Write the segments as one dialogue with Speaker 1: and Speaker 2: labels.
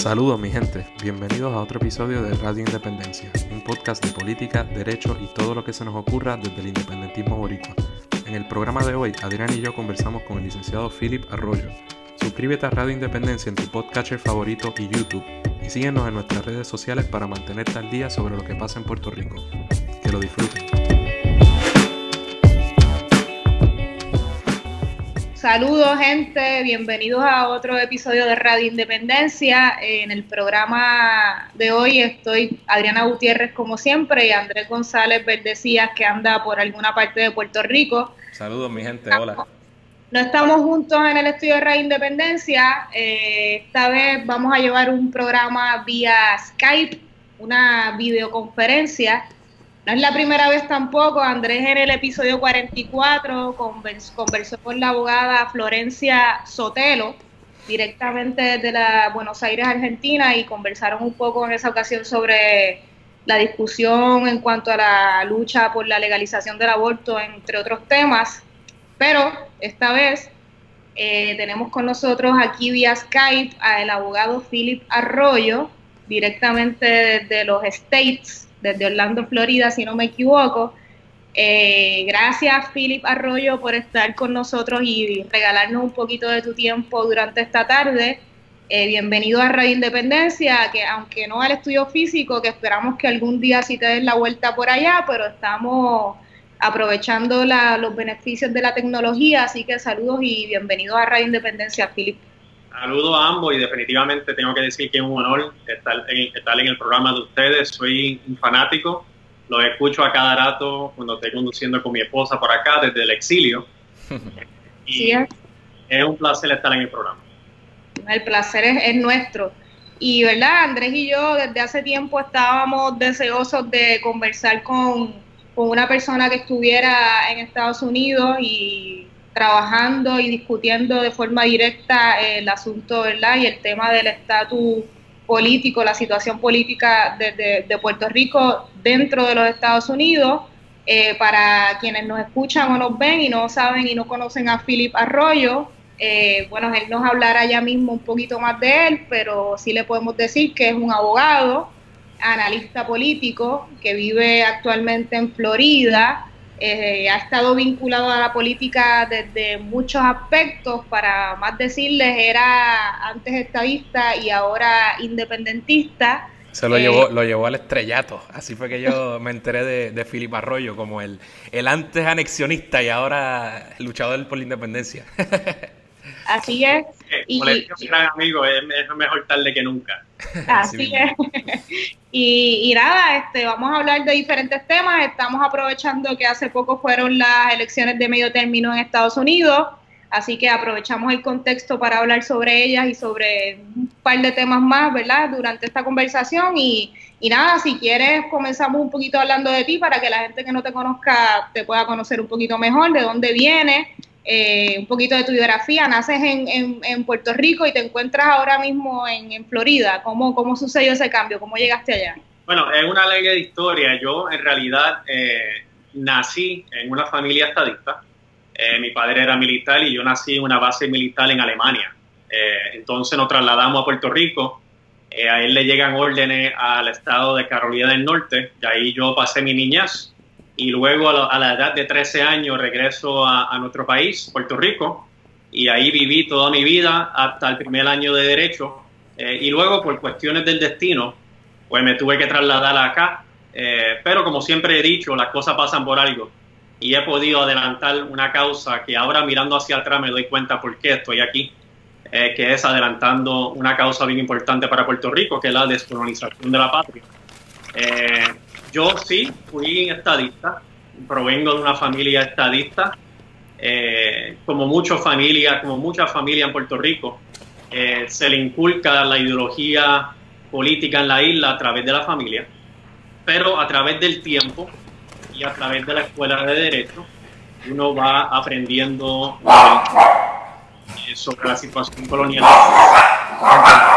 Speaker 1: Saludos mi gente, bienvenidos a otro episodio de Radio Independencia, un podcast de política, derecho y todo lo que se nos ocurra desde el independentismo boricua. En el programa de hoy, Adrián y yo conversamos con el licenciado Philip Arroyo. Suscríbete a Radio Independencia en tu podcatcher favorito y YouTube y síguenos en nuestras redes sociales para mantenerte al día sobre lo que pasa en Puerto Rico. Que lo disfruten.
Speaker 2: Saludos gente, bienvenidos a otro episodio de Radio Independencia. En el programa de hoy estoy Adriana Gutiérrez como siempre y Andrés González Verdecías que anda por alguna parte de Puerto Rico.
Speaker 1: Saludos mi gente, hola.
Speaker 2: No estamos juntos en el estudio de Radio Independencia. Eh, esta vez vamos a llevar un programa vía Skype, una videoconferencia no es la primera vez tampoco, Andrés en el episodio 44 conversó con la abogada Florencia Sotelo, directamente desde la Buenos Aires, Argentina, y conversaron un poco en esa ocasión sobre la discusión en cuanto a la lucha por la legalización del aborto, entre otros temas. Pero esta vez eh, tenemos con nosotros aquí vía Skype al abogado Philip Arroyo, directamente desde los States desde Orlando, Florida, si no me equivoco. Eh, gracias, Philip Arroyo, por estar con nosotros y regalarnos un poquito de tu tiempo durante esta tarde. Eh, bienvenido a Radio Independencia, que aunque no al estudio físico, que esperamos que algún día sí te den la vuelta por allá, pero estamos aprovechando los beneficios de la tecnología, así que saludos y bienvenido a Radio Independencia, Philip.
Speaker 3: Saludos a ambos y definitivamente tengo que decir que es un honor estar en, el programa de ustedes. Soy un fanático, los escucho a cada rato cuando estoy conduciendo con mi esposa por acá desde el exilio. Y es. un placer estar en el programa.
Speaker 2: El placer es, nuestro. Y verdad, Andrés y yo desde hace tiempo estábamos deseosos de conversar con, con una persona que estuviera en Estados Unidos y trabajando y discutiendo de forma directa el asunto, ¿verdad? Y el tema del estatus político, la situación política de, de, Puerto Rico dentro de los Estados Unidos. Eh, para quienes nos escuchan o nos ven y no saben y no conocen a Philip Arroyo, eh, bueno, él nos hablará ya mismo un poquito más de él, pero sí le podemos decir que es un abogado, analista político, que vive actualmente en Florida, eh, ha estado vinculado a la política desde muchos aspectos, para más decirles, era antes estadista y ahora independentista.
Speaker 1: Se lo, llevó, eh, lo llevó al estrellato. Así fue que yo me enteré de, de Philip Arroyo como el, el antes anexionista y ahora luchador por la independencia.
Speaker 2: Así es.
Speaker 3: Y, un gran amigo, es, mejor tarde que nunca.
Speaker 2: Así es. Y, nada, este, vamos a hablar de diferentes temas. Estamos aprovechando que hace poco fueron las elecciones de medio término en Estados Unidos, así que aprovechamos el contexto para hablar sobre ellas y sobre un par de temas más, ¿verdad? Durante esta conversación. Y, y nada, si quieres, comenzamos un poquito hablando de ti para que la gente que no te conozca te pueda conocer un poquito mejor, de dónde vienes, eh, un poquito de tu biografía. Naces en, en, Puerto Rico y te encuentras ahora mismo en, Florida. ¿Cómo, ¿Cómo sucedió ese cambio? ¿Cómo llegaste allá?
Speaker 3: Bueno, es una larga historia. Yo en realidad eh, nací en una familia estadista. Eh, mi padre era militar y yo nací en una base militar en Alemania. entonces nos trasladamos a Puerto Rico. a él le llegan órdenes al estado de Carolina del Norte. Y ahí yo pasé mi niñez y luego a la, edad de 13 años regreso a, nuestro país, Puerto Rico, y ahí viví toda mi vida hasta el primer año de derecho. Eh, y luego, por cuestiones del destino, pues me tuve que trasladar acá. Eh, pero como siempre he dicho, las cosas pasan por algo. Y he podido adelantar una causa que ahora mirando hacia atrás me doy cuenta por qué estoy aquí, eh, que es adelantando una causa bien importante para Puerto Rico, que es la descolonización de la patria. Yo sí fui estadista, provengo de una familia estadista, eh, como muchas familias, como muchas familias en Puerto Rico, eh, se le inculca la ideología política en la isla a través de la familia, pero a través del tiempo y a través de la escuela de derecho, uno va aprendiendo sobre la situación colonial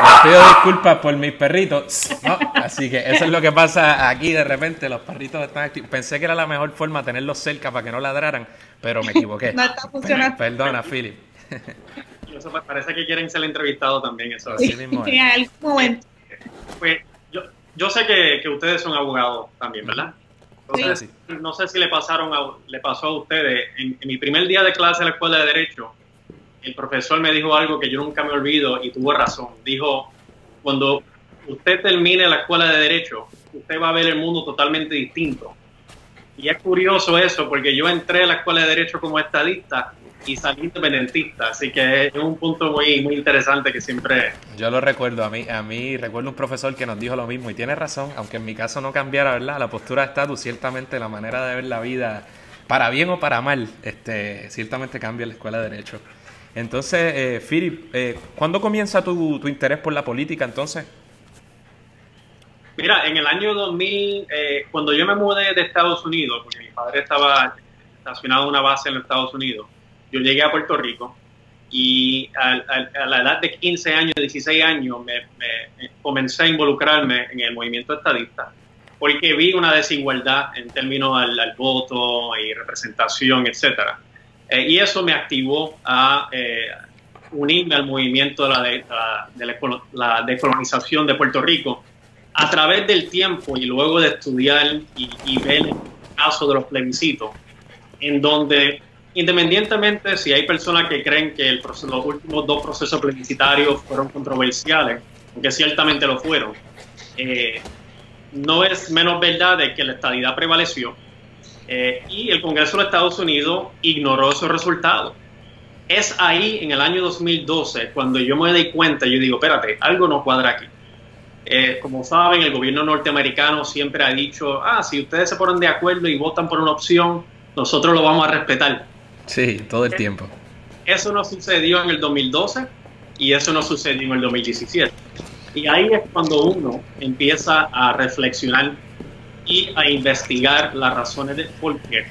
Speaker 1: les pido disculpas por mis perritos. Así que eso es lo que pasa aquí de repente. Los perritos están activos. Pensé que era la mejor forma tenerlos cerca para que no ladraran, pero me equivoqué.
Speaker 2: No está funcionando.
Speaker 1: Perdona, Philip.
Speaker 3: Eso parece que quieren ser entrevistados también. Eso.
Speaker 2: Sí, en algún momento.
Speaker 3: Pues yo, yo sé que, que ustedes son abogados también, ¿verdad? Entonces, no sé si le pasaron a, le pasó a ustedes. En, mi primer día de clase en la escuela de Derecho, el profesor me dijo algo que yo nunca me olvido y tuvo razón. Dijo, cuando usted termine la escuela de Derecho, usted va a ver el mundo totalmente distinto. Y es curioso eso, porque yo entré a la escuela de Derecho como estadista y salí independentista, así que es un punto muy, muy interesante que siempre...
Speaker 1: Yo lo recuerdo, a mí, a mí recuerdo un profesor que nos dijo lo mismo y tiene razón, aunque en mi caso no cambiara, ¿verdad? La postura de estatus, ciertamente la manera de ver la vida, para bien o para mal, este, ciertamente cambia la escuela de Derecho. Entonces, eh, Philip, eh, ¿cuándo comienza tu, tu interés por la política entonces?
Speaker 3: Mira, en el año 2000, eh, cuando yo me mudé de Estados Unidos, porque mi padre estaba estacionado en una base en Estados Unidos, yo llegué a Puerto Rico y a, la edad de 15 años, 16 años, me, comencé a involucrarme en el movimiento estadista porque vi una desigualdad en términos al, voto y representación, etcétera. Eh, y eso me activó a eh, unirme al movimiento de la, de, la, la, decolonización de Puerto Rico. A través del tiempo y luego de estudiar y, ver el caso de los plebiscitos, en donde independientemente si hay personas que creen que el los últimos dos procesos plebiscitarios fueron controversiales, aunque ciertamente lo fueron, eh, no es menos verdad de que la estadidad prevaleció eh, y el Congreso de Estados Unidos ignoró esos resultados. Es ahí, en el año 2012, cuando yo me di cuenta, yo digo, espérate, algo no cuadra aquí. Eh, como saben, el gobierno norteamericano siempre ha dicho, ah, si ustedes se ponen de acuerdo y votan por una opción, nosotros lo vamos a respetar.
Speaker 1: Sí, todo el tiempo.
Speaker 3: Eso no sucedió en el 2012 y eso no sucedió en el 2017. Y ahí es cuando uno empieza a reflexionar y a investigar las razones de por qué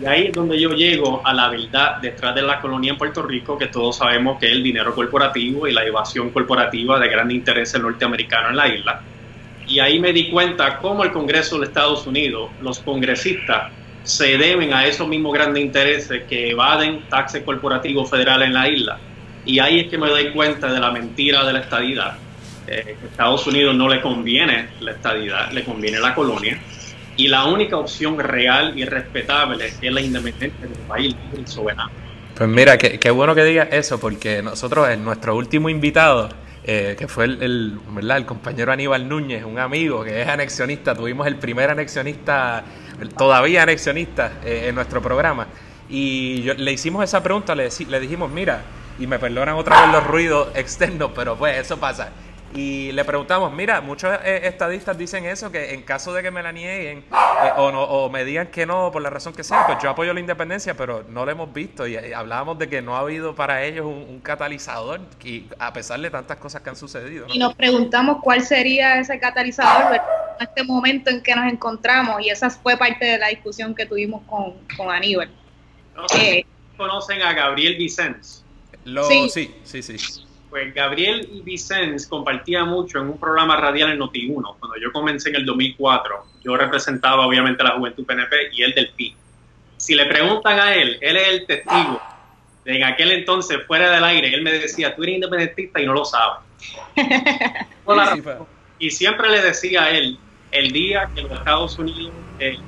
Speaker 3: y ahí es donde yo llego a la verdad detrás de la colonia en Puerto Rico, que todos sabemos que es el dinero corporativo y la evasión corporativa de gran interés norteamericano en la isla. Y ahí me di cuenta cómo el Congreso de Estados Unidos, los congresistas, se deben a esos mismos grandes intereses que evaden taxes corporativos federales en la isla. Y ahí es que me doy cuenta de la mentira de la estadidad. Eh, Estados Unidos no le conviene la estadidad, le conviene la colonia y la única opción real y respetable es la independencia del país soberano.
Speaker 1: Pues mira, qué, bueno que digas eso, porque nosotros, en nuestro último invitado, eh, que fue el, ¿verdad? el compañero Aníbal Núñez, un amigo que es anexionista, tuvimos el primer anexionista, todavía anexionista eh, en nuestro programa, y le hicimos esa pregunta, le, le dijimos, mira, y me perdonan otra vez los ruidos externos, pero pues eso pasa y le preguntamos, mira, muchos eh, estadistas dicen eso, que en caso de que me la nieguen eh, o, no, o me digan que no por la razón que sea, pues yo apoyo la independencia, pero no lo hemos visto y, hablábamos de que no ha habido para ellos un, catalizador y a pesar de tantas cosas que han sucedido.
Speaker 2: Y nos preguntamos cuál sería ese catalizador en este momento en que nos encontramos y esa fue parte de la discusión que tuvimos con, con Aníbal.
Speaker 3: No eh, ¿Conocen a Gabriel Vicens?
Speaker 1: sí, sí, sí.
Speaker 3: Pues Gabriel y Vicens compartía mucho en un programa radial en Noti1. Cuando yo comencé en el 2004, yo representaba obviamente a la Juventud PNP y él del PI. Si le preguntan a él, él es el testigo de en aquel entonces, fuera del aire, él me decía, tú eres independentista y no lo sabes. y siempre le decía a él, el día que los Estados Unidos... Eh,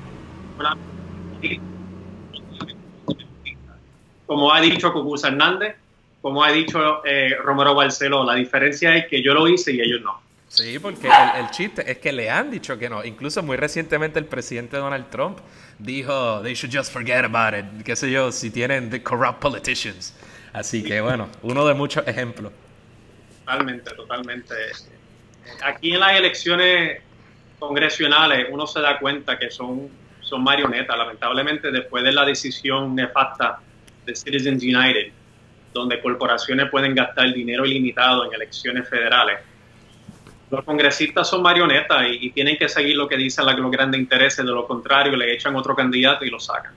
Speaker 3: como ha dicho Cucuza Hernández, como ha dicho eh, Romero Barceló, la diferencia es que yo lo hice y ellos no.
Speaker 1: Sí, porque el, chiste es que le han dicho que no. Incluso muy recientemente el presidente Donald Trump dijo, they should just forget about it, qué sé yo, si tienen the corrupt politicians. Así que bueno, uno de muchos ejemplos.
Speaker 3: Totalmente, totalmente. Aquí en las elecciones congresionales uno se da cuenta que son, son marionetas. Lamentablemente, después de la decisión nefasta de Citizens United, donde corporaciones pueden gastar dinero ilimitado en elecciones federales. Los congresistas son marionetas y, tienen que seguir lo que dicen los grandes intereses, de lo contrario le echan otro candidato y lo sacan.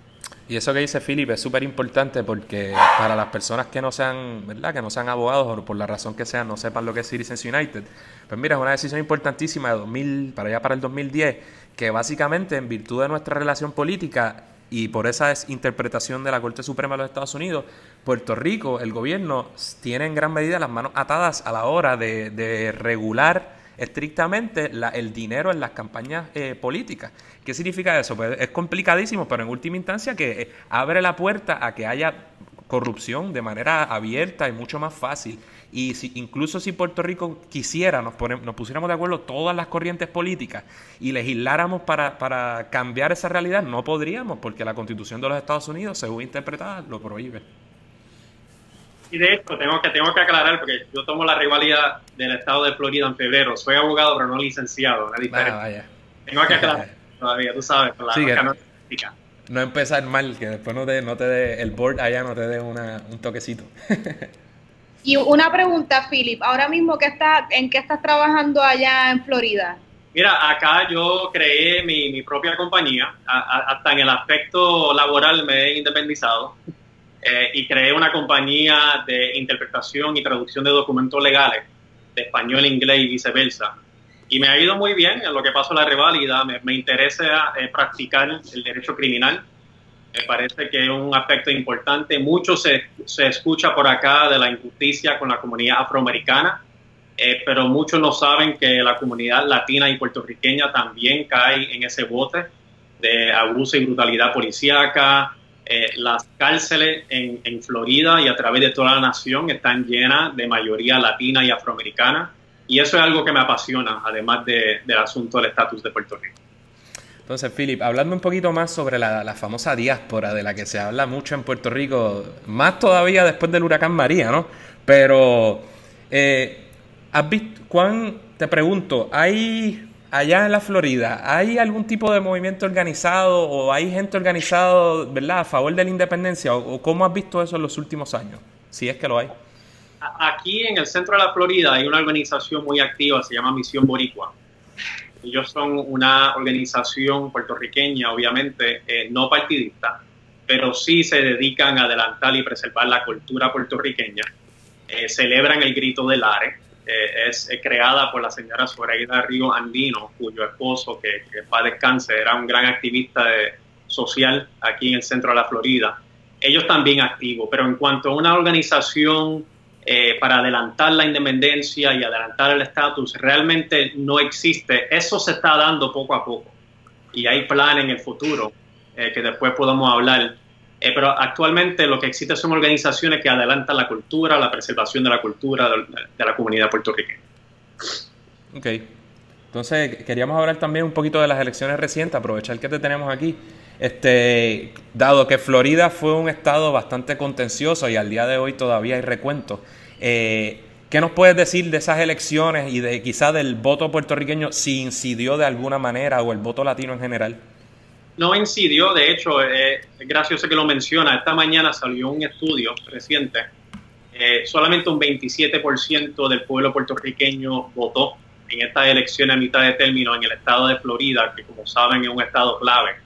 Speaker 1: Y eso que dice Philip es súper importante porque para las personas que no sean, ¿verdad? Que no sean abogados o por la razón que sea no sepan lo que es Citizens United, pues mira, es una decisión importantísima de 2000 para allá para el 2010 que básicamente en virtud de nuestra relación política y por esa interpretación de la Corte Suprema de los Estados Unidos, Puerto Rico, el gobierno, tiene en gran medida las manos atadas a la hora de, regular estrictamente el dinero en las campañas eh, políticas. ¿Qué significa eso? Pues es complicadísimo, pero en última instancia que eh, abre la puerta a que haya corrupción de manera abierta y mucho más fácil. Y si, incluso si Puerto Rico quisiera, nos, nos pusiéramos de acuerdo todas las corrientes políticas y legisláramos para, para cambiar esa realidad, no podríamos, porque la constitución de los Estados Unidos, según interpretada, lo prohíbe.
Speaker 3: Y de esto tengo que, tengo que aclarar, porque yo tomo la rivalidad del estado de Florida en febrero. Soy abogado, pero no licenciado. vaya. Tengo que aclarar todavía, tú sabes, la sí,
Speaker 1: no empezar mal, que después no te, no te dé, el board allá no te dé un toquecito.
Speaker 2: y una pregunta, Philip, ahora mismo ¿qué está, ¿en qué estás trabajando allá en Florida?
Speaker 3: Mira, acá yo creé mi, propia compañía, hasta en el aspecto laboral me he independizado eh, y creé una compañía de interpretación y traducción de documentos legales de español, inglés y viceversa y me ha ido muy bien en lo que pasó la reválida. Me, interesa eh, practicar el derecho criminal. Me parece que es un aspecto importante. Mucho se, se escucha por acá de la injusticia con la comunidad afroamericana, eh, pero muchos no saben que la comunidad latina y puertorriqueña también cae en ese bote de abuso y brutalidad policíaca. Eh, las cárceles en, en Florida y a través de toda la nación están llenas de mayoría latina y afroamericana y eso es algo que me apasiona, además del asunto del estatus de Puerto Rico.
Speaker 1: Entonces, Philip, hablando un poquito más sobre la, famosa diáspora de la que se habla mucho en Puerto Rico, más todavía después del huracán María, ¿no? Pero, eh, ¿has visto, Juan, te pregunto, ¿hay allá en la Florida, ¿hay algún tipo de movimiento organizado o hay gente organizada, ¿verdad?, a favor de la independencia? ¿O, cómo has visto eso en los últimos años? Si es que lo hay
Speaker 3: aquí en el centro de la Florida hay una organización muy activa, se llama Misión Boricua. Ellos son una organización puertorriqueña, obviamente, eh, no partidista, pero sí se dedican a adelantar y preservar la cultura puertorriqueña. Eh, celebran el grito del Are. Eh, es creada por la señora Zoraida Río Andino, cuyo esposo, que, que va descanse, era un gran activista social aquí en el centro de la Florida. Ellos también activos, pero en cuanto a una organización eh, para adelantar la independencia y adelantar el estatus realmente no existe. Eso se está dando poco a poco y hay planes en el futuro eh, que después podamos hablar. Eh, pero actualmente lo que existe son organizaciones que adelantan la cultura, la preservación de la cultura de, la comunidad puertorriqueña.
Speaker 1: Ok. Entonces, queríamos hablar también un poquito de las elecciones recientes, aprovechar que te tenemos aquí. Este, dado que Florida fue un estado bastante contencioso y al día de hoy todavía hay recuentos, eh, ¿qué nos puedes decir de esas elecciones y de quizá del voto puertorriqueño si incidió de alguna manera o el voto latino en general?
Speaker 3: No incidió, de hecho, eh, es gracioso que lo menciona. Esta mañana salió un estudio reciente. Eh, solamente un 27% del pueblo puertorriqueño votó en estas elecciones a mitad de término en el estado de Florida, que como saben es un estado clave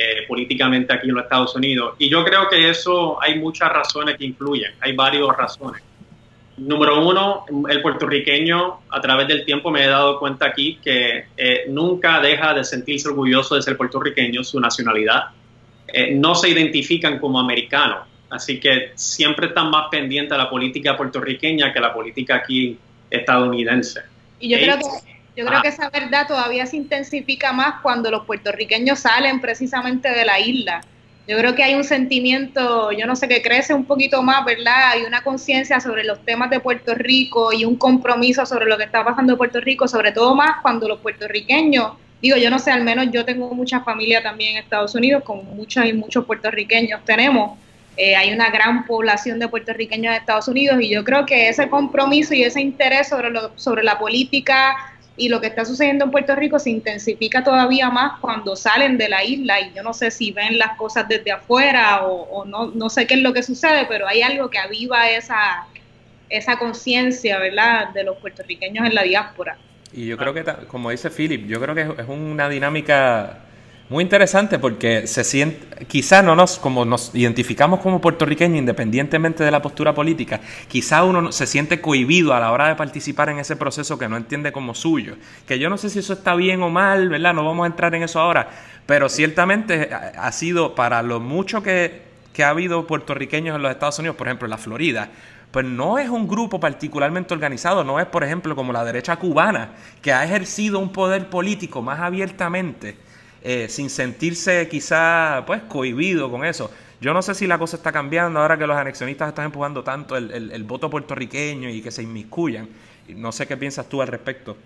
Speaker 3: eh, políticamente aquí en los Estados Unidos. Y yo creo que eso hay muchas razones que influyen, hay varias razones. Número uno, el puertorriqueño a través del tiempo me he dado cuenta aquí que eh, nunca deja de sentirse orgulloso de ser puertorriqueño, su nacionalidad. Eh, no se identifican como americanos, así que siempre están más pendientes de la política puertorriqueña que la política aquí estadounidense.
Speaker 2: Y yo creo que yo creo ah. que esa verdad todavía se intensifica más cuando los puertorriqueños salen precisamente de la isla. Yo creo que hay un sentimiento, yo no sé, que crece un poquito más, ¿verdad? Hay una conciencia sobre los temas de Puerto Rico y un compromiso sobre lo que está pasando en Puerto Rico, sobre todo más cuando los puertorriqueños, digo, yo no sé, al menos yo tengo mucha familia también en Estados Unidos, con muchos y muchos puertorriqueños tenemos. Eh, hay una gran población de puertorriqueños en Estados Unidos y yo creo que ese compromiso y ese interés sobre, lo, sobre la política y lo que está sucediendo en Puerto Rico se intensifica todavía más cuando salen de la isla y yo no sé si ven las cosas desde afuera o, no, no sé qué es lo que sucede, pero hay algo que aviva esa, esa conciencia, ¿verdad?, de los puertorriqueños en la diáspora.
Speaker 1: Y yo creo que, como dice Philip, yo creo que es una dinámica muy interesante porque se siente, quizá no nos, como nos identificamos como puertorriqueños independientemente de la postura política, quizá uno se siente cohibido a la hora de participar en ese proceso que no entiende como suyo. Que yo no sé si eso está bien o mal, ¿verdad? No vamos a entrar en eso ahora. pero ciertamente ha sido para lo mucho que, que ha habido puertorriqueños en los Estados Unidos, por ejemplo en la Florida, pues no es un grupo particularmente organizado, no es por ejemplo como la derecha cubana, que ha ejercido un poder político más abiertamente, eh, sin sentirse quizá pues cohibido con eso. Yo no sé si la cosa está cambiando ahora que los anexionistas están empujando tanto el, voto puertorriqueño y que se inmiscuyan. No sé qué piensas tú al respecto.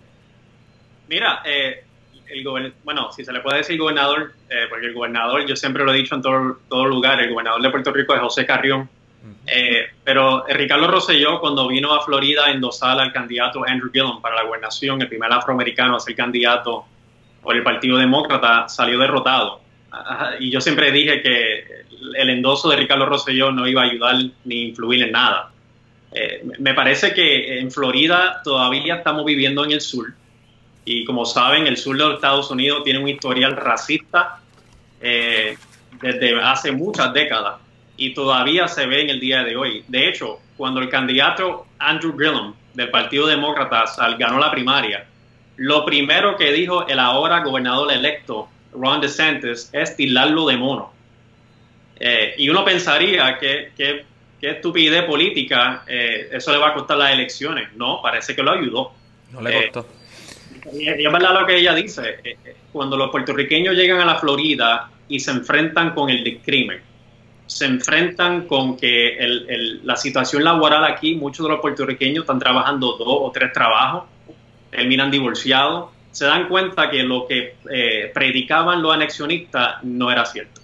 Speaker 3: Mira, eh, el bueno, si se le puede decir gobernador, eh, porque el gobernador, yo siempre lo he dicho en todo, todo lugar, el gobernador de Puerto Rico es José Carrión. Eh, pero Ricardo Rosselló, cuando vino a Florida a endosar al candidato Andrew Gillum para la gobernación, el primer afroamericano a ser candidato por el Partido Demócrata, salió derrotado. Y yo siempre dije que el endoso de Ricardo Rosselló no iba a ayudar ni influir en nada. Eh, me parece que en Florida todavía estamos viviendo en el sur. Y como saben, el sur de los Estados Unidos tiene un historial racista eh, desde hace muchas décadas y todavía se ve en el día de hoy. De hecho, cuando el candidato Andrew Gillum del Partido Demócrata ganó la primaria, lo primero que dijo el ahora gobernador electo Ron DeSantis es tirarlo de mono. Eh, y uno pensaría que, que, estupidez política, eh, eso le va a costar las elecciones. No, parece que lo ayudó.
Speaker 1: No le costó.
Speaker 3: Eh, y es verdad lo que ella dice. cuando los puertorriqueños llegan a la Florida y se enfrentan con el crimen, se enfrentan con que la situación laboral aquí, muchos de los puertorriqueños están trabajando dos o tres trabajos, terminan divorciados, se dan cuenta que lo que eh, predicaban los anexionistas no era cierto.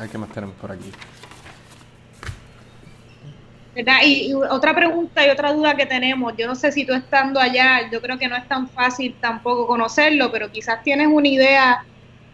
Speaker 1: Hay que más por aquí.
Speaker 2: Y, otra pregunta y otra duda que tenemos, yo no sé si tú estando allá, yo creo que no es tan fácil tampoco conocerlo, pero quizás tienes una idea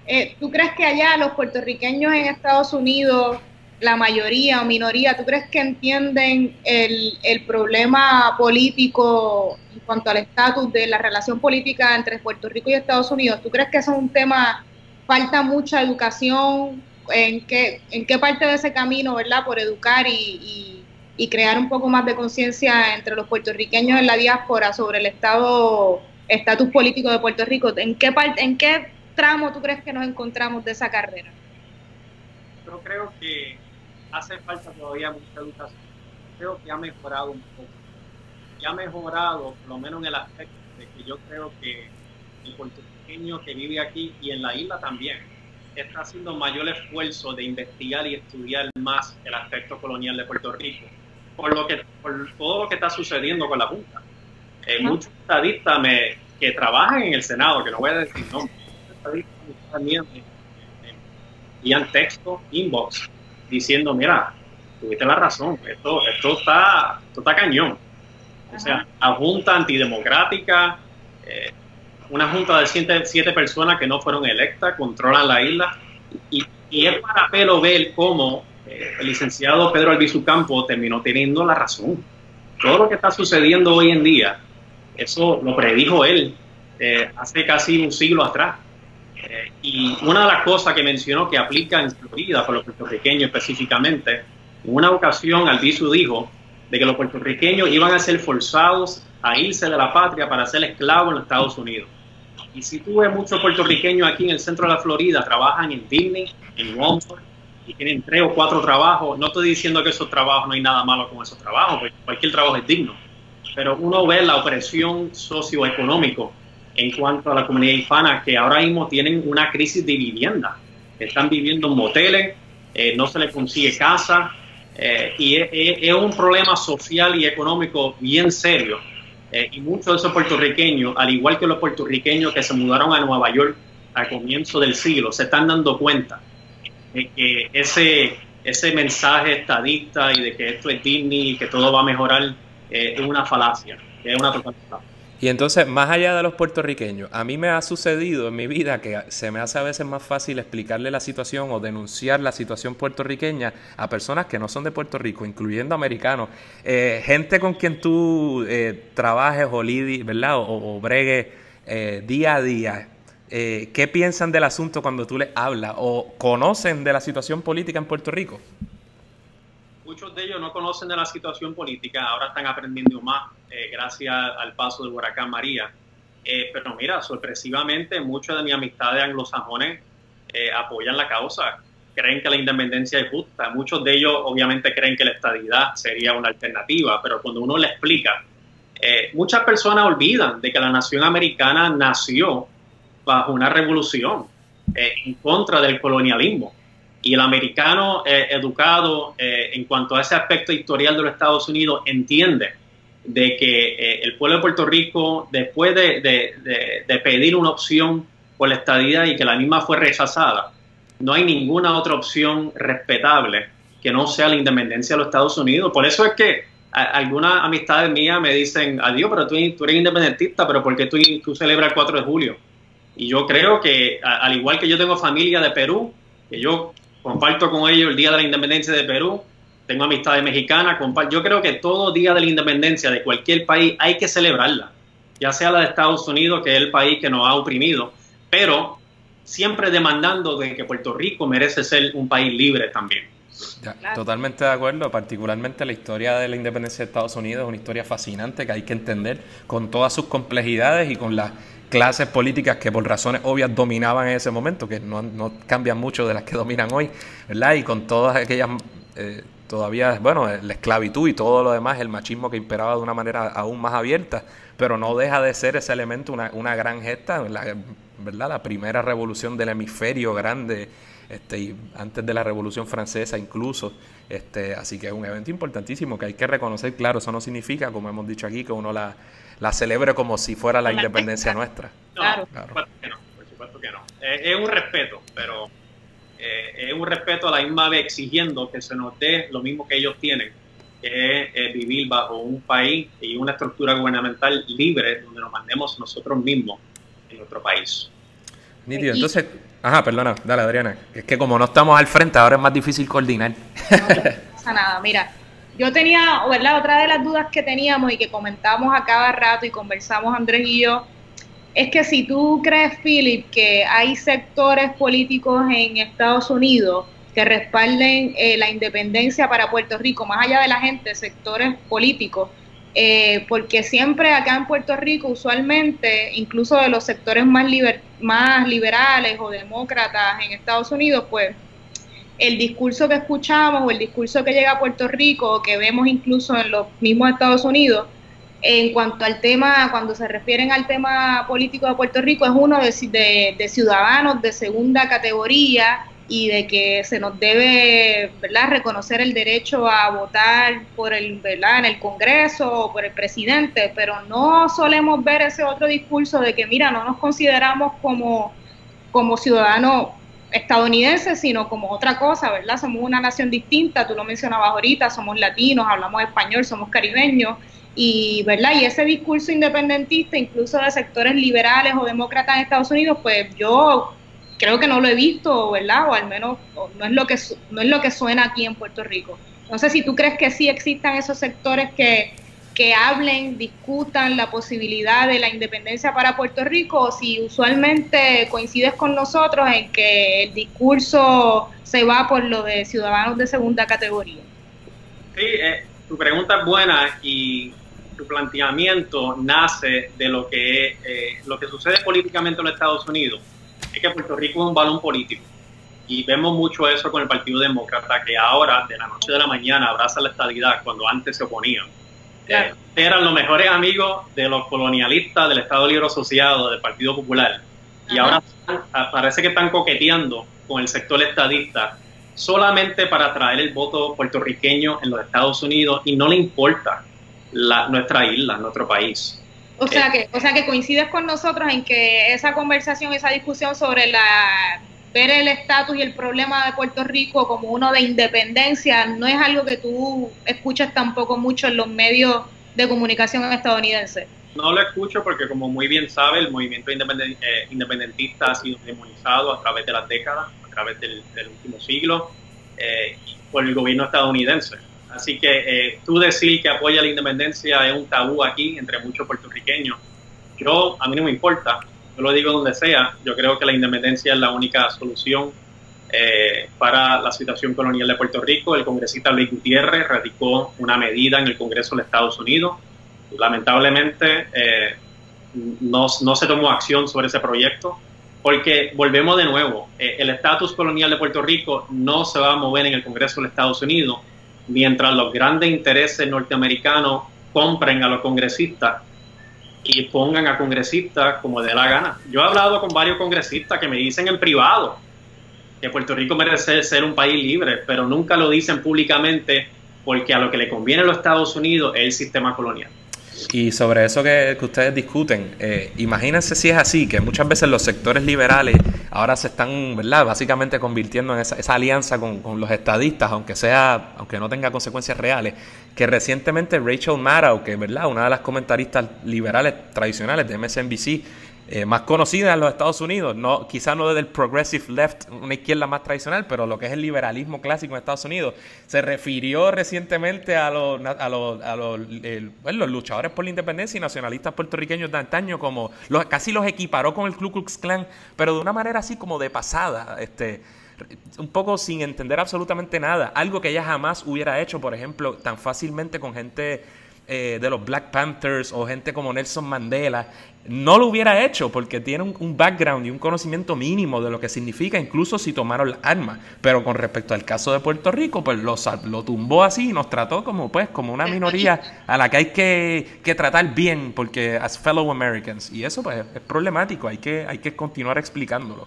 Speaker 2: eh, ¿Tú crees que allá los puertorriqueños en Estados Unidos, la mayoría o minoría, ¿tú crees que entienden el, el problema político en cuanto al estatus de la relación política entre Puerto Rico y Estados Unidos? ¿Tú crees que eso es un tema, falta mucha educación? ¿En qué, en qué parte de ese camino, verdad, por educar y, y, crear un poco más de conciencia entre los puertorriqueños en la diáspora sobre el estado estatus político de Puerto Rico? ¿En qué parte, en qué tramo tú crees que nos encontramos de esa carrera?
Speaker 3: Yo creo que hace falta todavía mucha educación. Creo que ha mejorado un poco. Y ha mejorado, por lo menos en el aspecto de que yo creo que el puertorriqueño que vive aquí y en la isla también está haciendo mayor esfuerzo de investigar y estudiar más el aspecto colonial de Puerto Rico, por, lo que, por todo lo que está sucediendo con la Junta. Eh, muchos estadistas me, que trabajan en el Senado, que no voy a decir nombres, también envían texto, inbox, diciendo, mira, tuviste la razón, esto, esto, está, esto está cañón. O sea, la junta antidemocrática, eh, una junta de siete, siete, personas que no fueron electas, controlan la isla, y, y es para pelo ver cómo eh, el licenciado Pedro Albizu Campo terminó teniendo la razón. Todo lo que está sucediendo hoy en día, eso lo predijo él eh, hace casi un siglo atrás. Eh, y una de las cosas que mencionó que aplica en Florida por los puertorriqueños específicamente, en una ocasión Albizu dijo de que los puertorriqueños iban a ser forzados a irse de la patria para ser esclavos en los Estados Unidos. Y si tú ves muchos puertorriqueños aquí en el centro de la Florida, trabajan en Disney, en Walmart, y tienen tres o cuatro trabajos, no estoy diciendo que esos trabajos no hay nada malo con esos trabajos, porque cualquier trabajo es digno, pero uno ve la opresión socioeconómica en cuanto a la comunidad hispana que ahora mismo tienen una crisis de vivienda. Están viviendo en moteles, eh, no se les consigue casa eh, y es, un problema social y económico bien serio. Eh, y muchos de esos puertorriqueños, al igual que los puertorriqueños que se mudaron a Nueva York al comienzo del siglo, se están dando cuenta de que ese, ese mensaje estadista y de que esto es Disney y que todo va a mejorar es una falacia, es una total falacia.
Speaker 1: Y entonces, más allá de los puertorriqueños, a mí me ha sucedido en mi vida que se me hace a veces más fácil explicarle la situación o denunciar la situación puertorriqueña a personas que no son de Puerto Rico, incluyendo americanos. Eh, gente con quien tú eh, trabajes o lidi, ¿verdad? O, bregue eh, día a día. ¿Qué piensan del asunto cuando tú les hablas? ¿O conocen de la situación política en Puerto Rico?
Speaker 3: Muchos de ellos no conocen de la situación política, ahora están aprendiendo más eh, gracias al paso del huracán María. Eh, pero mira, sorpresivamente, muchos de mis amistades anglosajones eh, apoyan la causa, creen que la independencia es justa. Muchos de ellos obviamente creen que la estadidad sería una alternativa, pero cuando uno le explica, muchas personas olvidan de que la nación americana nació bajo una revolución en contra del colonialismo. Y el americano educado en cuanto a ese aspecto historial de los Estados Unidos entiende de que eh, el pueblo de Puerto Rico, después de, pedir una opción por la estadía y que la misma fue rechazada, no hay ninguna otra opción respetable que no sea la independencia de los Estados Unidos. Por eso es que algunas amistades mías me dicen, adiós, pero tú, eres independentista, pero ¿por qué tú celebras el 4 de julio? Y yo creo que, al igual que yo tengo familia de Perú, que yo comparto con ellos el Día de la Independencia de Perú, tengo amistades mexicanas, yo creo que todo día de la independencia de cualquier país hay que celebrarla, ya sea la de Estados Unidos, que es el país que nos ha oprimido, pero siempre demandando de que Puerto Rico merece ser un país libre también.
Speaker 1: Totalmente de acuerdo, particularmente la historia de la independencia de Estados Unidos es una historia fascinante que hay que entender con todas sus complejidades y con las clases políticas que por razones obvias dominaban en ese momento, que no, no cambian mucho de las que dominan hoy, ¿verdad? Y con todas aquellas eh, todavía, bueno, la esclavitud y todo lo demás, el machismo que imperaba de una manera aún más abierta, pero no deja de ser ese elemento una, una gran gesta, la, ¿verdad? La primera revolución del hemisferio grande, este, y antes de la revolución francesa incluso, este, así que es un evento importantísimo que hay que reconocer, claro, eso no significa, como hemos dicho aquí, que uno la, la celebre como si fuera la independencia nuestra.
Speaker 3: claro. Por supuesto que no, por supuesto que no. es un respeto, pero eh, es un respeto a la misma vez exigiendo que se nos dé lo mismo que ellos tienen, que es eh, vivir bajo un país y una estructura gubernamental libre donde nos mandemos nosotros mismos en nuestro país.
Speaker 1: Nítido, entonces, ajá, perdona, dale Adriana, es que como no estamos al frente ahora es más difícil coordinar.
Speaker 2: No, pasa nada, mira, yo tenía, ¿verdad? Otra de las dudas que teníamos y que comentamos a cada rato y conversamos Andrés y yo, es que si tú crees, Philip, que hay sectores políticos en Estados Unidos que respalden eh, la independencia para Puerto Rico, más allá de la gente, sectores políticos, eh, porque siempre acá en Puerto Rico, usualmente, incluso de los sectores más, más liberales o demócratas en Estados Unidos, pues el discurso que escuchamos o el discurso que llega a Puerto Rico, o que vemos incluso en los mismos Estados Unidos, en cuanto al tema, cuando se refieren al tema político de Puerto Rico, es uno de, ciudadanos de segunda categoría y de que se nos debe ¿verdad? reconocer el derecho a votar por el ¿verdad? en el Congreso o por el presidente, pero no solemos ver ese otro discurso de que mira, no nos consideramos como, como ciudadanos estadounidenses, sino como otra cosa, ¿verdad? Somos una nación distinta, tú lo mencionabas ahorita, somos latinos, hablamos español, somos caribeños, y, ¿verdad? y ese discurso independentista, incluso de sectores liberales o demócratas en Estados Unidos, pues yo creo que no lo he visto, ¿verdad? O al menos no es lo que no es lo que suena aquí en Puerto Rico. No sé si tú crees que sí existan esos sectores que, que hablen, discutan la posibilidad de la independencia para Puerto Rico, si usualmente coincides con nosotros en que el discurso se va por lo de ciudadanos de segunda categoría.
Speaker 3: Sí, eh, tu pregunta es buena y planteamiento nace de lo que, eh, lo que sucede políticamente en los Estados Unidos. Es que Puerto Rico es un balón político. Y vemos mucho eso con el Partido Demócrata, que ahora, de la noche de la mañana, abraza la estabilidad cuando antes se oponían. Eh, eran los mejores amigos de los colonialistas del Estado Libre Asociado, del Partido Popular. Y ahora ah, parece que están coqueteando con el sector estadista solamente para traer el voto puertorriqueño en los Estados Unidos y no le importa la, nuestra isla, nuestro país.
Speaker 2: O sea, que, o sea que coincides con nosotros en que esa conversación, esa discusión sobre la ver el estatus y el problema de Puerto Rico como uno de independencia no es algo que tú escuchas tampoco mucho en los medios de comunicación estadounidenses.
Speaker 3: No lo escucho porque, como muy bien sabe, el movimiento eh, independentista ha sido demonizado a través de las décadas, a través del, último siglo, eh, por el gobierno estadounidense. Así que eh, tú decir que apoya la independencia es un tabú aquí entre muchos puertorriqueños. Yo, a mí no me importa, yo lo digo donde sea, yo creo que la independencia es la única solución eh, para la situación colonial de Puerto Rico. El congresista Luis Gutiérrez radicó una medida en el Congreso de Estados Unidos. Lamentablemente, eh, no, no, se tomó acción sobre ese proyecto, porque volvemos de nuevo, eh, el estatus colonial de Puerto Rico no se va a mover en el Congreso de Estados Unidos mientras los grandes intereses norteamericanos compren a los congresistas y pongan a congresistas como dé la gana. Yo he hablado con varios congresistas que me dicen en privado que Puerto Rico merece ser un país libre, pero nunca lo dicen públicamente porque a lo que le conviene a los Estados Unidos es el sistema colonial.
Speaker 1: Y sobre eso que, ustedes discuten, eh, imagínense si es así, que muchas veces los sectores liberales ahora se están, ¿verdad?, básicamente convirtiendo en esa, alianza con, los estadistas, aunque sea, aunque no tenga consecuencias reales, que recientemente Rachel Maddow, que verdad, una de las comentaristas liberales tradicionales de MSNBC, eh, más conocida en los Estados Unidos, no, quizá no desde el progressive left, una izquierda más tradicional, pero lo que es el liberalismo clásico en Estados Unidos, se refirió recientemente a los, a los, a los, los luchadores por la independencia y nacionalistas puertorriqueños de antaño, como los, casi los equiparó con el Ku Klux Klan, pero de una manera así como de pasada, este un poco sin entender absolutamente nada, algo que ella jamás hubiera hecho, por ejemplo, tan fácilmente con gente eh, de los Black Panthers o gente como Nelson Mandela, no lo hubiera hecho porque tiene un, background y un conocimiento mínimo de lo que significa, incluso si tomaron las armas. Pero con respecto al caso de Puerto Rico, pues lo, lo tumbó así y nos trató como, pues, como una minoría a la que hay que, que, tratar bien, porque as fellow Americans. Y eso pues, es problemático, hay que, hay que continuar explicándolo.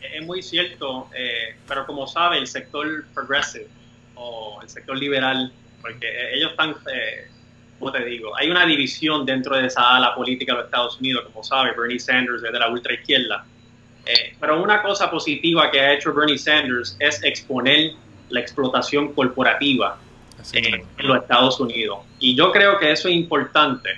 Speaker 3: Es muy cierto, eh, pero como sabe, el sector progressive o el sector liberal, porque ellos están... Eh, como te digo, hay una división dentro de esa ala política de los Estados Unidos, como sabe, Bernie Sanders es de la ultraizquierda. Eh, pero una cosa positiva que ha hecho Bernie Sanders es exponer la explotación corporativa eh, en los Estados Unidos. Y yo creo que eso es importante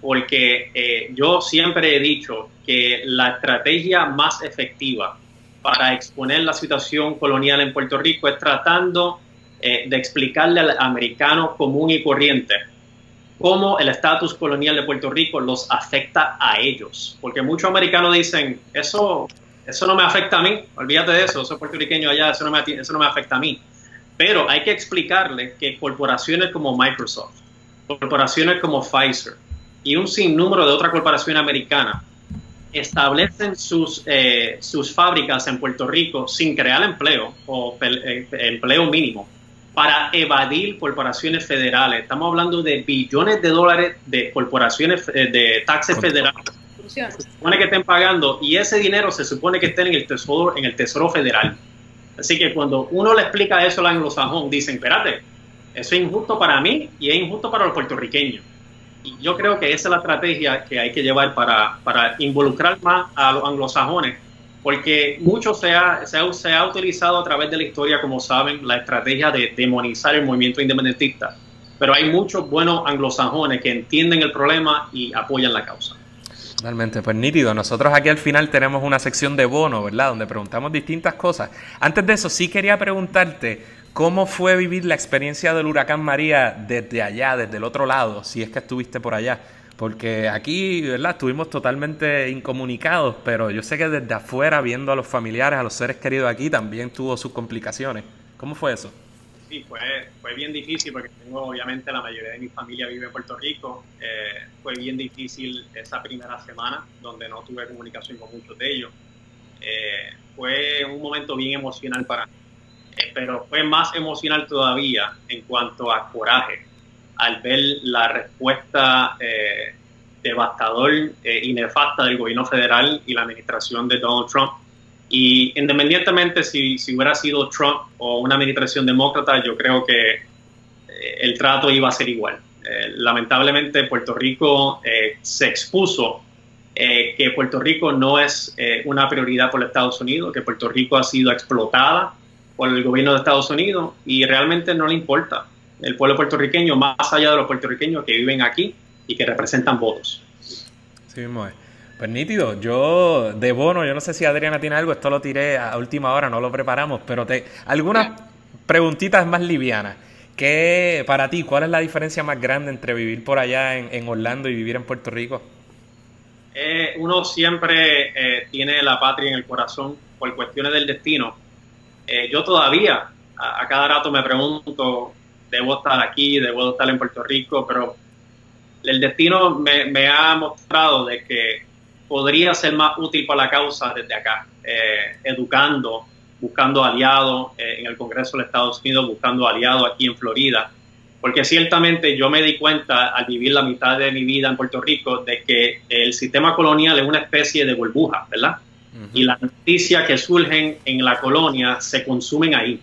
Speaker 3: porque eh, yo siempre he dicho que la estrategia más efectiva para exponer la situación colonial en Puerto Rico es tratando de explicarle al americano común y corriente cómo el estatus colonial de Puerto Rico los afecta a ellos. Porque muchos americanos dicen, eso, eso no me afecta a mí, olvídate de eso, soy puertorriqueño allá, eso no, me, eso no me afecta a mí. Pero hay que explicarle que corporaciones como Microsoft, corporaciones como Pfizer y un sinnúmero de otras corporaciones americanas establecen sus, eh, sus fábricas en Puerto Rico sin crear empleo o eh, empleo mínimo para evadir corporaciones federales. Estamos hablando de billones de dólares de corporaciones eh, de taxes federales. Se supone que estén pagando y ese dinero se supone que esté en el tesoro, en el tesoro federal. Así que cuando uno le explica eso a los anglosajón, dicen, espérate, eso es injusto para mí y es injusto para los puertorriqueños. Y yo creo que esa es la estrategia que hay que llevar para, para involucrar más a los anglosajones porque mucho se ha, se, ha, se ha, utilizado a través de la historia, como saben, la estrategia de demonizar el movimiento independentista, pero hay muchos buenos anglosajones que entienden el problema y apoyan la causa.
Speaker 1: Realmente, pues nítido. Nosotros aquí al final tenemos una sección de bono, ¿verdad? Donde preguntamos distintas cosas. Antes de eso, sí quería preguntarte cómo fue vivir la experiencia del huracán María desde allá, desde el otro lado, si es que estuviste por allá. Porque aquí, ¿verdad? Estuvimos totalmente incomunicados, pero yo sé que desde afuera, viendo a los familiares, a los seres queridos aquí, también tuvo sus complicaciones. ¿Cómo fue eso?
Speaker 3: Sí, fue, fue bien difícil porque tengo, obviamente, la mayoría de mi familia vive en Puerto Rico. Eh, fue bien difícil esa primera semana donde no tuve comunicación con muchos de ellos. Eh, fue un momento bien emocional para mí, eh, pero fue más emocional todavía en cuanto a coraje al ver la respuesta eh, devastador eh, y nefasta del gobierno federal y la administración de Donald Trump. Y independientemente si, si hubiera sido Trump o una administración demócrata, yo creo que eh, el trato iba a ser igual. lamentablemente Puerto Rico se expuso que Puerto Rico no es una prioridad por Estados Unidos, que Puerto Rico ha sido explotada por el gobierno de Estados Unidos y realmente no le importa el pueblo puertorriqueño, más allá de los puertorriqueños que viven aquí y que representan votos.
Speaker 1: Sí mismo es. Pues nítido, yo de bono, yo no sé si Adriana tiene algo, esto lo tiré a última hora, no lo preparamos, pero te algunas preguntitas más livianas. ¿Qué, para ti, cuál es la diferencia más grande entre vivir por allá en, Orlando y vivir en Puerto Rico?
Speaker 3: Eh, uno siempre eh, tiene la patria en el corazón por cuestiones del destino. Eh, yo todavía, a, cada rato me pregunto debo estar aquí, debo estar en Puerto Rico, pero el destino me, ha mostrado de que podría ser más útil para la causa desde acá, eh, educando, buscando aliados eh, en el Congreso de Estados Unidos, buscando aliados aquí en Florida, porque ciertamente yo me di cuenta al vivir la mitad de mi vida en Puerto Rico de que el sistema colonial es una especie de burbuja, ¿verdad? Y las noticias que surgen en la colonia se consumen ahí.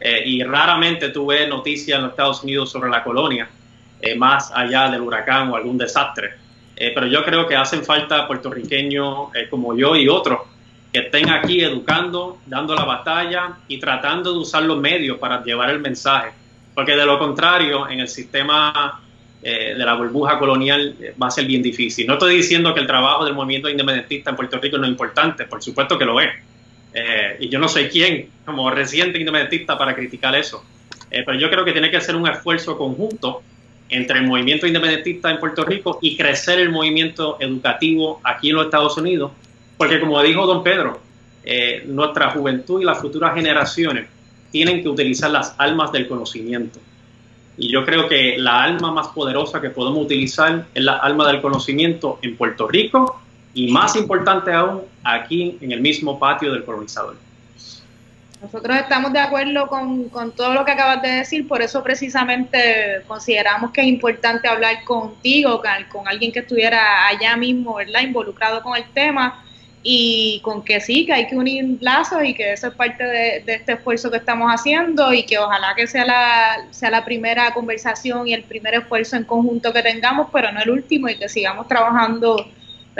Speaker 3: Eh, y raramente tuve noticias en los Estados Unidos sobre la colonia, eh, más allá del huracán o algún desastre. Eh, pero yo creo que hacen falta puertorriqueños como yo y otros que estén aquí educando, dando la batalla y tratando de usar los medios para llevar el mensaje. Porque de lo contrario, en el sistema de la burbuja colonial va a ser bien difícil. No estoy diciendo que el trabajo del movimiento independentista en Puerto Rico no es importante, por supuesto que lo es eh, y yo no soy quien, como reciente independentista, para criticar eso. Eh, pero yo creo que tiene que ser un esfuerzo conjunto entre el movimiento independentista en Puerto Rico y crecer el movimiento educativo aquí en los Estados Unidos, porque como dijo don Pedro, eh, nuestra juventud y las futuras generaciones tienen que utilizar las almas del conocimiento. Y yo creo que la alma más poderosa que podemos utilizar es la alma del conocimiento en Puerto Rico y más importante aún, aquí en el mismo patio del colonizador.
Speaker 2: Nosotros estamos de acuerdo con, con, todo lo que acabas de decir, por eso precisamente consideramos que es importante hablar contigo, con, alguien que estuviera allá mismo, ¿verdad? Involucrado con el tema y con que sí, que hay que unir lazos y que eso es parte de, de, este esfuerzo que estamos haciendo y que ojalá que sea la, sea la primera conversación y el primer esfuerzo en conjunto que tengamos, pero no el último y que sigamos trabajando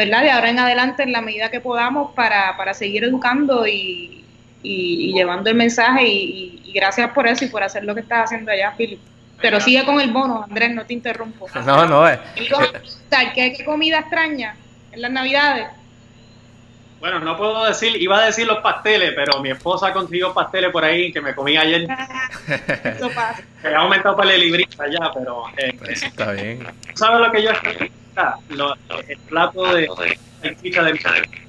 Speaker 2: ¿verdad? De ahora en adelante, en la medida que podamos, para, para seguir educando y, y, llevando el mensaje. Y, gracias por eso y por hacer lo que estás haciendo allá, Philip. Pero sigue con el bono, Andrés, no te interrumpo.
Speaker 1: No, no, es.
Speaker 2: ¿Qué, ¿Qué comida extraña en las Navidades?
Speaker 3: Bueno, no puedo decir, iba a decir los pasteles, pero mi esposa consiguió pasteles por ahí que me comí ayer. Eso pasa. He aumentado para el librita ya, pero. Eh,
Speaker 1: pues está bien.
Speaker 3: ¿Sabes lo que yo lo, el plato de salchicha de El
Speaker 2: espérate.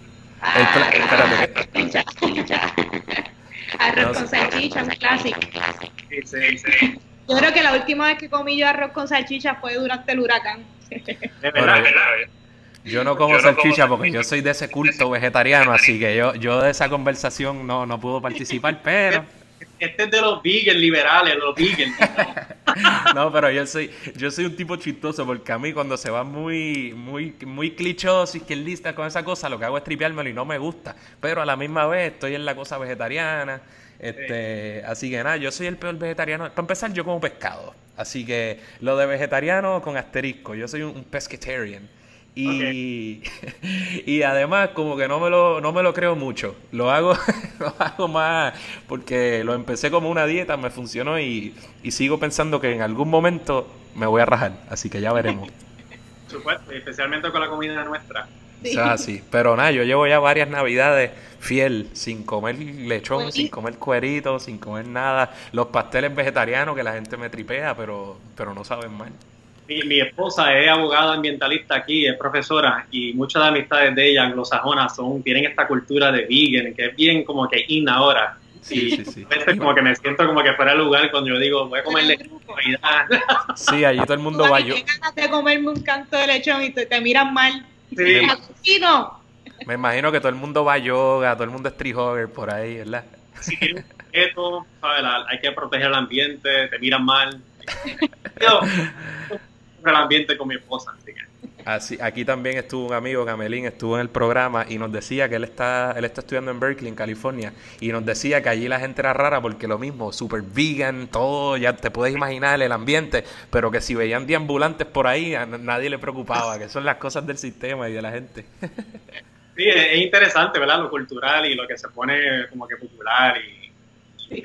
Speaker 2: Arroz con salchicha, un clásico. Sí, sí, sí. Yo creo que la última vez que comí yo arroz con salchicha fue durante el huracán. De verdad,
Speaker 1: Yo no como salchicha porque yo soy de ese culto vegetariano, así que yo, yo de esa conversación no, no puedo participar, pero
Speaker 3: este es de los vegan liberales, los vegan.
Speaker 1: no, pero yo soy, yo soy un tipo chistoso porque a mí cuando se va muy, muy, muy clichoso, izquierdista con esa cosa, lo que hago es tripeármelo y no me gusta. Pero a la misma vez estoy en la cosa vegetariana. Este, Así que nada, yo soy el peor vegetariano. Para empezar, yo como pescado. Así que lo de vegetariano con asterisco. Yo soy un, un pescatarian. Y, y además como que no me lo, no me lo creo mucho. Lo hago, lo hago más porque lo empecé como una dieta, me funcionó y, y sigo pensando que en algún momento me voy a rajar. Así que ya veremos.
Speaker 3: Supuesto, especialmente con la comida nuestra.
Speaker 1: Sí. O sí, pero nada, yo llevo ya varias navidades fiel, sin comer lechón, sin comer cuerito, sin comer nada. Los pasteles vegetarianos que la gente me tripea, pero, pero no saben mal
Speaker 3: mi, esposa es abogada ambientalista aquí, es profesora, y muchas de las amistades de ella anglosajonas son, tienen esta cultura de vegan, que es bien como que in ahora. Sí, sí, sí. A veces como que me siento como que fuera el lugar cuando yo digo, voy a comerle
Speaker 1: Sí, allí todo el mundo va yo.
Speaker 2: ganas de comerme un canto de lechón y te, miran mal.
Speaker 1: Sí. Me imagino que todo el mundo va a yoga, todo el mundo es tree por ahí, ¿verdad?
Speaker 3: Si tienes un hay que proteger el ambiente, te miran mal. el ambiente con mi esposa.
Speaker 1: Así aquí también estuvo un amigo, Camelín, estuvo en el programa y nos decía que él está, él está estudiando en Berkeley, en California, y nos decía que allí la gente era rara porque lo mismo, super vegan, todo, ya te puedes imaginar el ambiente, pero que si veían deambulantes por ahí, a nadie le preocupaba, que son las cosas del sistema y de la gente.
Speaker 3: Sí, es interesante, ¿verdad? Lo cultural y lo que se pone como que popular y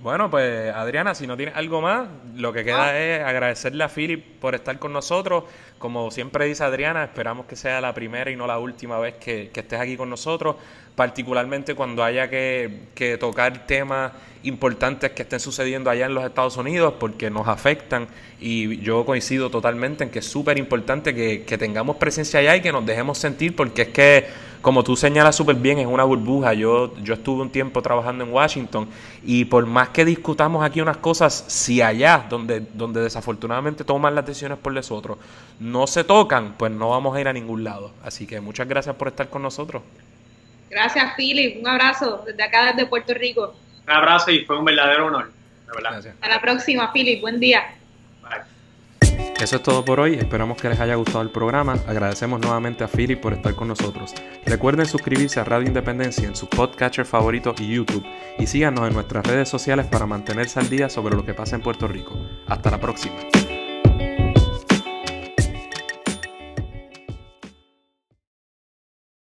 Speaker 1: bueno, pues Adriana, si no tienes algo más, lo que queda ah. es agradecerle a Philip por estar con nosotros. Como siempre dice Adriana, esperamos que sea la primera y no la última vez que, estés aquí con nosotros, particularmente cuando haya que, tocar temas importantes que estén sucediendo allá en los Estados Unidos, porque nos afectan y yo coincido totalmente en que es súper importante que, que tengamos presencia allá y que nos dejemos sentir, porque es que como tú señalas súper bien, es una burbuja. Yo, yo estuve un tiempo trabajando en Washington y por más que discutamos aquí unas cosas, si allá, donde, donde desafortunadamente toman las decisiones por nosotros, no se tocan, pues no vamos a ir a ningún lado. Así que muchas gracias por estar con nosotros.
Speaker 2: Gracias, Philip. Un abrazo desde acá, desde Puerto Rico.
Speaker 3: Un abrazo y fue un verdadero honor.
Speaker 2: Hasta la próxima, Philip. Buen día.
Speaker 1: Eso es todo por hoy, esperamos que les haya gustado el programa, agradecemos nuevamente a Philip por estar con nosotros. Recuerden suscribirse a Radio Independencia en su podcatcher favorito y YouTube y síganos en nuestras redes sociales para mantenerse al día sobre lo que pasa en Puerto Rico. Hasta la próxima.